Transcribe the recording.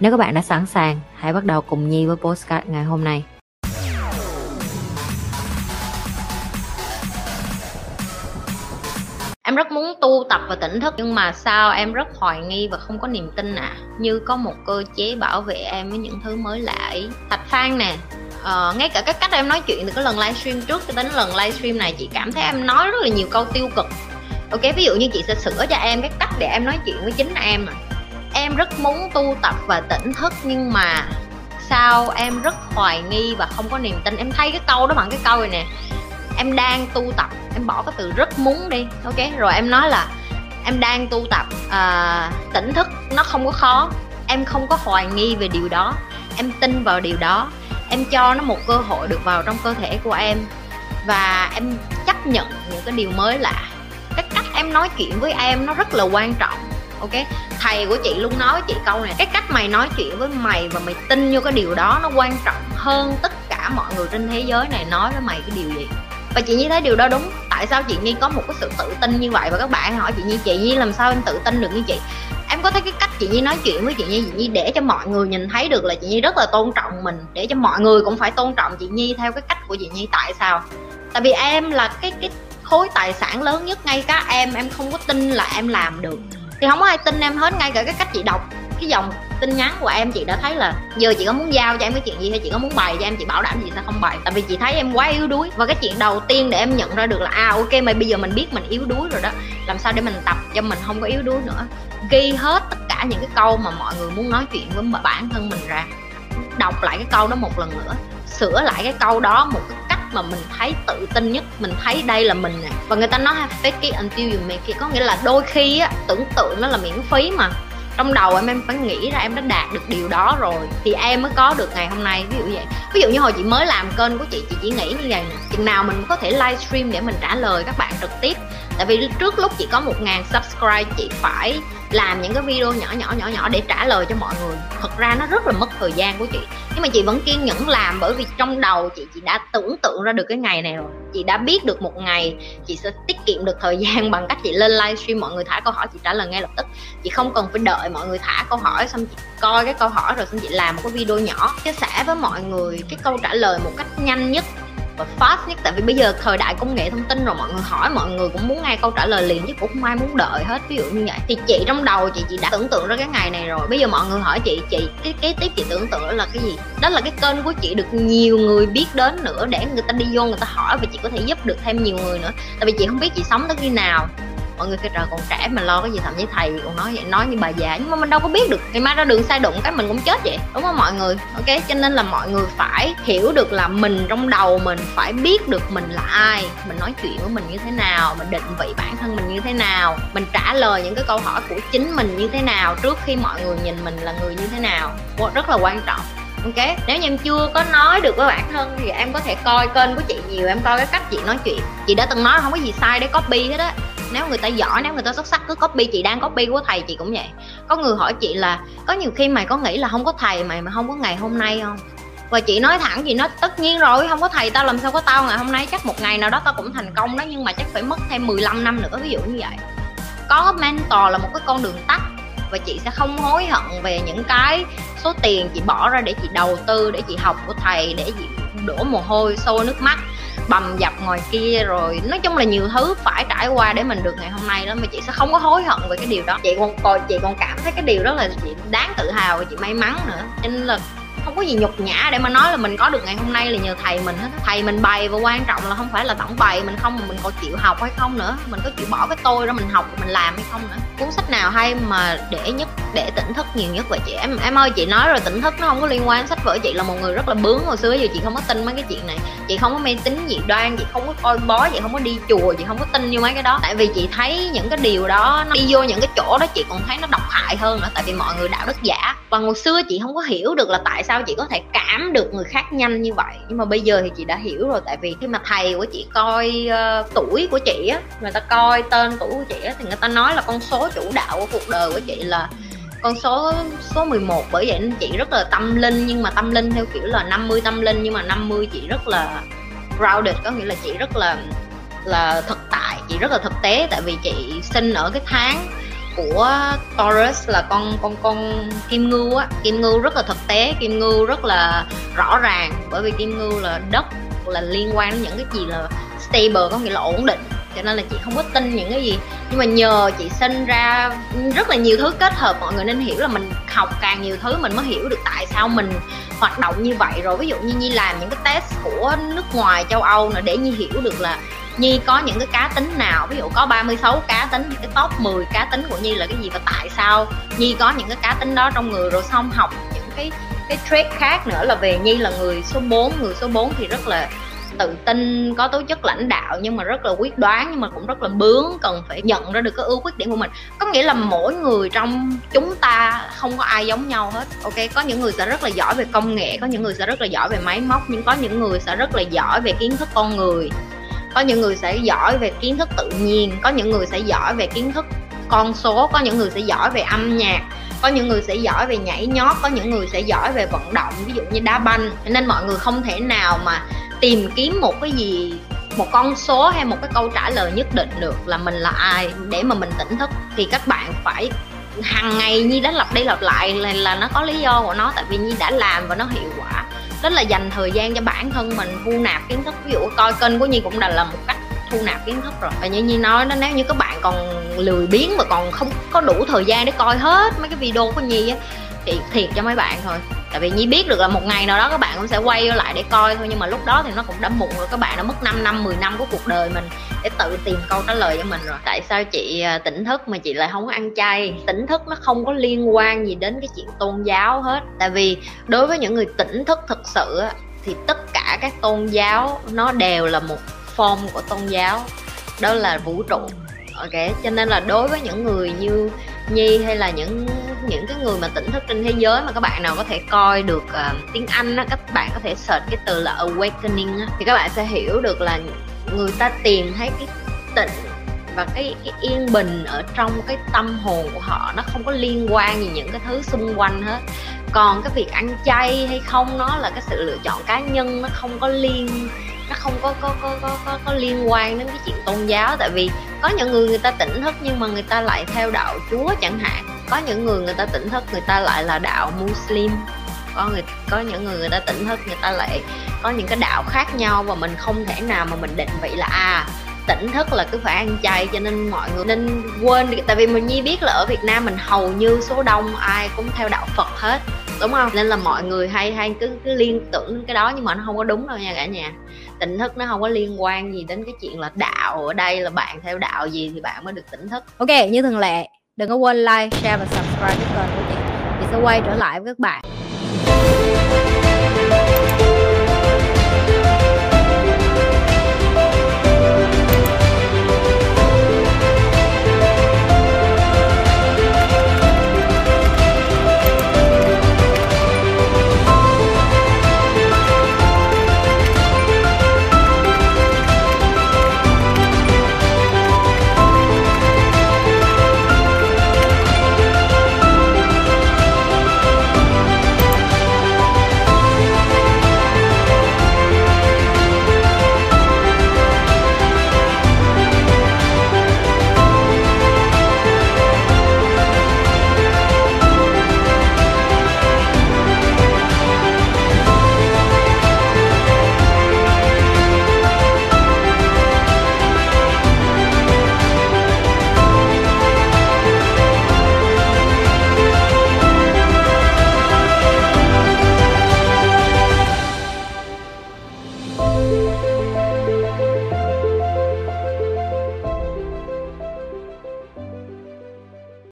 Nếu các bạn đã sẵn sàng, hãy bắt đầu cùng Nhi với postcard ngày hôm nay. Em rất muốn tu tập và tỉnh thức nhưng mà sao em rất hoài nghi và không có niềm tin à Như có một cơ chế bảo vệ em với những thứ mới lạ ấy. Thạch Phan nè uh, ngay cả cái cách em nói chuyện từ cái lần livestream trước cho đến lần livestream này chị cảm thấy em nói rất là nhiều câu tiêu cực. Ok ví dụ như chị sẽ sửa cho em cái cách để em nói chuyện với chính em à em rất muốn tu tập và tỉnh thức nhưng mà sao em rất hoài nghi và không có niềm tin? Em thấy cái câu đó bằng cái câu này nè em đang tu tập. Em bỏ cái từ rất muốn đi ok? Rồi em nói là em đang tu tập à, tỉnh thức. Nó không có khó. Em không có hoài nghi về điều đó. Em tin vào điều đó. Em cho nó một cơ hội được vào trong cơ thể của em. Và em chấp nhận những cái điều mới lạ. Cái cách em nói chuyện với em nó rất là quan trọng ok? Thầy của chị luôn nói với chị câu này, cái cách mày nói chuyện với mày và mày tin vô cái điều đó nó quan trọng hơn tất cả mọi người trên thế giới này nói với mày cái điều gì. Và chị Nhi thấy điều đó đúng. Tại sao chị Nhi có một cái sự tự tin như vậy? Và các bạn hỏi chị Nhi chị Nhi làm sao em tự tin được như chị? Em có thấy cái cách chị Nhi nói chuyện với chị Nhi? Chị Nhi để cho mọi người nhìn thấy được là chị Nhi rất là tôn trọng mình, để cho mọi người cũng phải tôn trọng chị Nhi theo cái cách của chị Nhi. Tại sao? Tại vì em là cái cái khối tài sản lớn nhất ngay cả em em không có tin là em làm được thì không có ai tin em hết, ngay cả cái cách chị đọc cái dòng tin nhắn của em, chị đã thấy là giờ chị có muốn giao cho em cái chuyện gì hay chị có muốn bày cho em, chị bảo đảm gì sẽ không bày. Tại vì chị thấy em quá yếu đuối. Và cái chuyện đầu tiên để em nhận ra được là à ok mày bây giờ mình biết mình yếu đuối rồi đó. Làm sao để mình tập cho mình không có yếu đuối nữa. Ghi hết tất cả những cái câu mà mọi người muốn nói chuyện với bản thân mình ra. Đọc lại cái câu đó một lần nữa. Sửa lại cái câu đó một cái mà mình thấy tự tin nhất, mình thấy đây là mình nè. Và người ta nói fake it until you make it. Có nghĩa là đôi khi á, tưởng tượng nó là miễn phí mà. Trong đầu em em phải nghĩ ra em đã đạt được điều đó rồi, thì em mới có được ngày hôm nay. Ví dụ vậy. Ví dụ như hồi chị mới làm kênh của chị chị chỉ nghĩ như vậy chừng nào mình có thể livestream để mình trả lời các bạn trực tiếp. Tại vì trước lúc chị có một ngàn subscribe, chị phải làm những cái video nhỏ nhỏ nhỏ nhỏ để trả lời cho mọi người. Thật ra nó rất là mất thời gian của chị. Nhưng mà chị vẫn kiên nhẫn làm bởi vì trong đầu chị chị đã tưởng tượng ra được cái ngày này rồi. Chị đã biết được một ngày chị sẽ tiết kiệm được thời gian bằng cách chị lên livestream, mọi người thả câu hỏi, chị trả lời ngay lập tức. Chị không cần phải đợi mọi người thả câu hỏi xong chị coi cái câu hỏi rồi xong chị làm một cái video nhỏ, chia sẻ với mọi người cái câu trả lời một cách nhanh nhất và fast nhất. Tại vì bây giờ thời đại công nghệ thông tin rồi, mọi người hỏi, mọi người cũng muốn ngay câu trả lời liền, chứ cũng không ai muốn đợi hết. Ví dụ như vậy. Thì chị trong đầu chị chị đã tưởng tượng ra cái ngày này rồi. Bây giờ mọi người hỏi chị chị, cái kế tiếp chị tưởng tượng là cái gì? Đó là cái kênh của chị được nhiều người biết đến nữa để người ta đi vô, người ta hỏi và chị có thể giúp được thêm nhiều người nữa. Tại vì chị không biết chị sống tới khi nào mọi người kêu trời, còn trẻ mà lo cái gì, thậm chí thầy còn nói vậy, nói như bà già. Nhưng mà mình đâu có biết được ngày mai ra đường sai đụng, cái mình cũng chết vậy, đúng không mọi người? Ok, cho nên là mọi người phải hiểu được là mình trong đầu mình, phải biết được mình là ai, mình nói chuyện với mình như thế nào, mình định vị bản thân mình như thế nào, mình trả lời những cái câu hỏi của chính mình như thế nào trước khi mọi người nhìn mình là người như thế nào. Rất là quan trọng. Ok, nếu như em chưa có nói được với bản thân thì em có thể coi kênh của chị nhiều, em coi cái cách chị nói chuyện. Chị đã từng nói không có gì sai để copy hết á nếu người ta giỏi, nếu người ta xuất sắc, cứ copy chị đang copy của thầy chị cũng vậy. Có người hỏi chị là, có nhiều khi mày có nghĩ là không có thầy mày mà không có ngày hôm nay không? Và chị nói thẳng, chị nói, tất nhiên rồi, không có thầy tao làm sao có tao ngày hôm nay. Chắc một ngày nào đó tao cũng thành công đó, nhưng mà chắc phải mất thêm 15 năm nữa. Ví dụ như vậy. Có mentor là một cái con đường tắt và chị sẽ không hối hận về những cái số tiền chị bỏ ra để chị đầu tư, để chị học của thầy, để chị đổ mồ hôi, sôi nước mắt bầm dập ngoài kia rồi. Nói chung là nhiều thứ phải trải qua để mình được ngày hôm nay đó, mà chị sẽ không có hối hận về cái điều đó. Chị còn còn, chị còn cảm thấy cái điều đó là chị đáng tự hào và chị may mắn nữa. Cho nên là không có gì nhục nhã để mà nói là mình có được ngày hôm nay là nhờ thầy mình hết. Thầy mình bày và quan trọng là không phải là tổng bày mình không, mà mình còn chịu học hay không nữa. Mình có chịu bỏ cái tôi đó mình học, mình làm hay không nữa. Cuốn sách nào hay mà để nhất, để tỉnh thức nhiều nhất vậy chị? Em em ơi, chị nói rồi tỉnh thức nó không có liên quan sách vở. Chị là một người rất là bướng hồi xưa giờ chị không có tin mấy cái chuyện này. Chị không có mê tín dị đoan, chị không có coi bó chị không có đi chùa, chị không có tin như mấy cái đó. Tại vì chị thấy những cái điều đó nó đi vô những cái chỗ đó chị còn thấy nó độc hại hơn nữa. Tại vì mọi người đạo đức giả và hồi xưa chị không có hiểu được là tại sao chị có thể cảm được người khác nhanh như vậy. Nhưng mà bây giờ thì chị đã hiểu rồi tại vì khi mà thầy của chị coi uh, tuổi của chị á người ta coi tên tuổi của chị á thì người ta nói là con số chủ đạo của cuộc đời của chị là con số số 11 bởi vậy nên chị rất là tâm linh nhưng mà tâm linh theo kiểu là 50 tâm linh nhưng mà 50 chị rất là grounded có nghĩa là chị rất là là thực tại chị rất là thực tế. Tại vì chị sinh ở cái tháng của Taurus là con con con kim ngưu á. Kim ngưu rất là thực tế, kim ngưu rất là rõ ràng, bởi vì kim ngưu là đất là liên quan đến những cái gì là stable, có nghĩa là ổn định. Cho nên là chị không có tin những cái gì. Nhưng mà nhờ chị sinh ra rất là nhiều thứ kết hợp, mọi người nên hiểu là mình học càng nhiều thứ mình mới hiểu được tại sao mình hoạt động như vậy. Rồi ví dụ như nhi làm những cái test của nước ngoài, châu âu là để nhi hiểu được là Nhi có những cái cá tính nào? Ví dụ có 36 cá tính thì cái top 10 cá tính của Nhi là cái gì và tại sao Nhi có những cái cá tính đó trong người? Rồi xong học những cái cái trait khác nữa là về Nhi là người số 4 người số 4 thì rất là tự tin, có tố chất lãnh đạo nhưng mà rất là quyết đoán, nhưng mà cũng rất là bướng, cần phải nhận ra được cái ưu khuyết điểm của mình. Có nghĩa là mỗi người trong chúng ta không có ai giống nhau hết, ok? Có những người sẽ rất là giỏi về công nghệ, có những người sẽ rất là giỏi về máy móc, nhưng có những người sẽ rất là giỏi về kiến thức con người có những người sẽ giỏi về kiến thức tự nhiên có những người sẽ giỏi về kiến thức con số có những người sẽ giỏi về âm nhạc có những người sẽ giỏi về nhảy nhót có những người sẽ giỏi về vận động ví dụ như đá banh. Nên mọi người không thể nào mà tìm kiếm một cái gì một con số hay một cái câu trả lời nhất định được là mình là ai để mà mình tỉnh thức. Thì các bạn phải hàng ngày nhi đã lặp đi lặp lại là, là nó có lý do của nó tại vì nhi đã làm và nó hiệu quả rất là dành thời gian cho bản thân mình thu nạp kiến thức. Ví dụ coi kênh của nhi cũng đã là một cách thu nạp kiến thức rồi. Và như nhi nói đó, nếu như các bạn còn lười biếng mà còn không có đủ thời gian để coi hết mấy cái video của nhi á chị thiệt cho mấy bạn thôi. Tại vì nhi biết được là một ngày nào đó các bạn cũng sẽ quay lại để coi thôi, nhưng mà lúc đó thì nó cũng đã muộn rồi, các bạn đã mất 5 năm 10 năm của cuộc đời mình để tự tìm câu trả lời cho mình rồi. Tại sao chị à, tỉnh thức mà chị lại không có ăn chay? Tỉnh thức nó không có liên quan gì đến cái chuyện tôn giáo hết. Tại vì đối với những người tỉnh thức thực sự thì tất cả các tôn giáo nó đều là một form của tôn giáo. Đó là vũ trụ, ok? Cho nên là đối với những người như nhi hay là những những cái người mà tỉnh thức trên thế giới mà các bạn nào có thể coi được uh, tiếng anh á các bạn có thể search cái từ là awakening á thì các bạn sẽ hiểu được là người ta tìm thấy cái tịnh và cái, cái yên bình ở trong cái tâm hồn của họ nó không có liên quan gì những cái thứ xung quanh hết. Còn cái việc ăn chay hay không nó là cái sự lựa chọn cá nhân nó không có liên nó không có có có có có, có liên quan đến cái chuyện tôn giáo. Tại vì có những người người ta tỉnh thức nhưng mà người ta lại theo đạo chúa chẳng hạn có những người người ta tỉnh thức, người ta lại là đạo muslim. Có người, có những người người ta tỉnh thức, người ta lại có những cái đạo khác nhau và mình không thể nào mà mình định vị là à tỉnh thức là cứ phải ăn chay cho nên mọi người nên quên tại vì mình nhi biết là ở Việt Nam mình hầu như số đông ai cũng theo đạo Phật hết, đúng không? Nên là mọi người hay hay cứ cứ liên tưởng cái đó nhưng mà nó không có đúng đâu nha cả nhà. Tỉnh thức nó không có liên quan gì đến cái chuyện là đạo, ở đây là bạn theo đạo gì thì bạn mới được tỉnh thức. Ok, như thường lệ đừng có quên like, share và subscribe cái kênh của chị. Chị sẽ quay trở lại với các bạn.